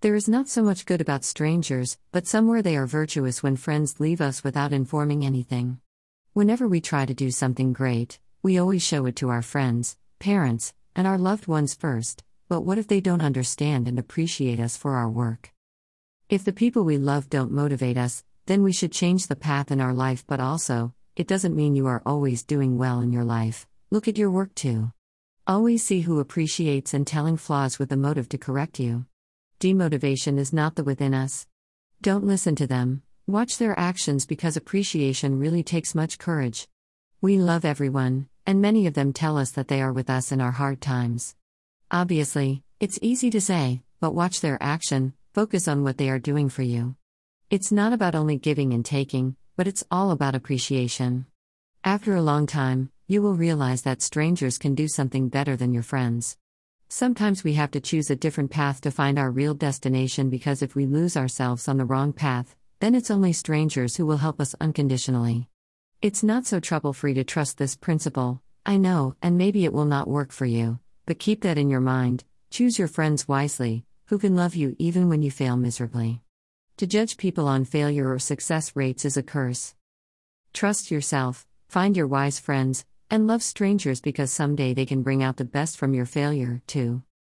There is not so much good about strangers, but somewhere they are virtuous when friends leave us without informing anything. Whenever we try to do something great, we always show it to our friends, parents, and our loved ones first, but what if they don't understand and appreciate us for our work? If the people we love don't motivate us, then we should change the path in our life, but also, it doesn't mean you are always doing well in your life. Look at your work too. Always see who appreciates and telling flaws with a motive to correct you. Demotivation is not the within us. Don't listen to them, watch their actions because appreciation really takes much courage. We love everyone, and many of them tell us that they are with us in our hard times. Obviously, it's easy to say, but watch their action, focus on what they are doing for you. It's not about only giving and taking, but it's all about appreciation. After a long time, you will realize that strangers can do something better than your friends. Sometimes we have to choose a different path to find our real destination because if we lose ourselves on the wrong path, then it's only strangers who will help us unconditionally. It's not so trouble free to trust this principle, I know, and maybe it will not work for you, but keep that in your mind. Choose your friends wisely, who can love you even when you fail miserably. To judge people on failure or success rates is a curse. Trust yourself, find your wise friends, and love strangers because someday they can bring out the best from your failure, too.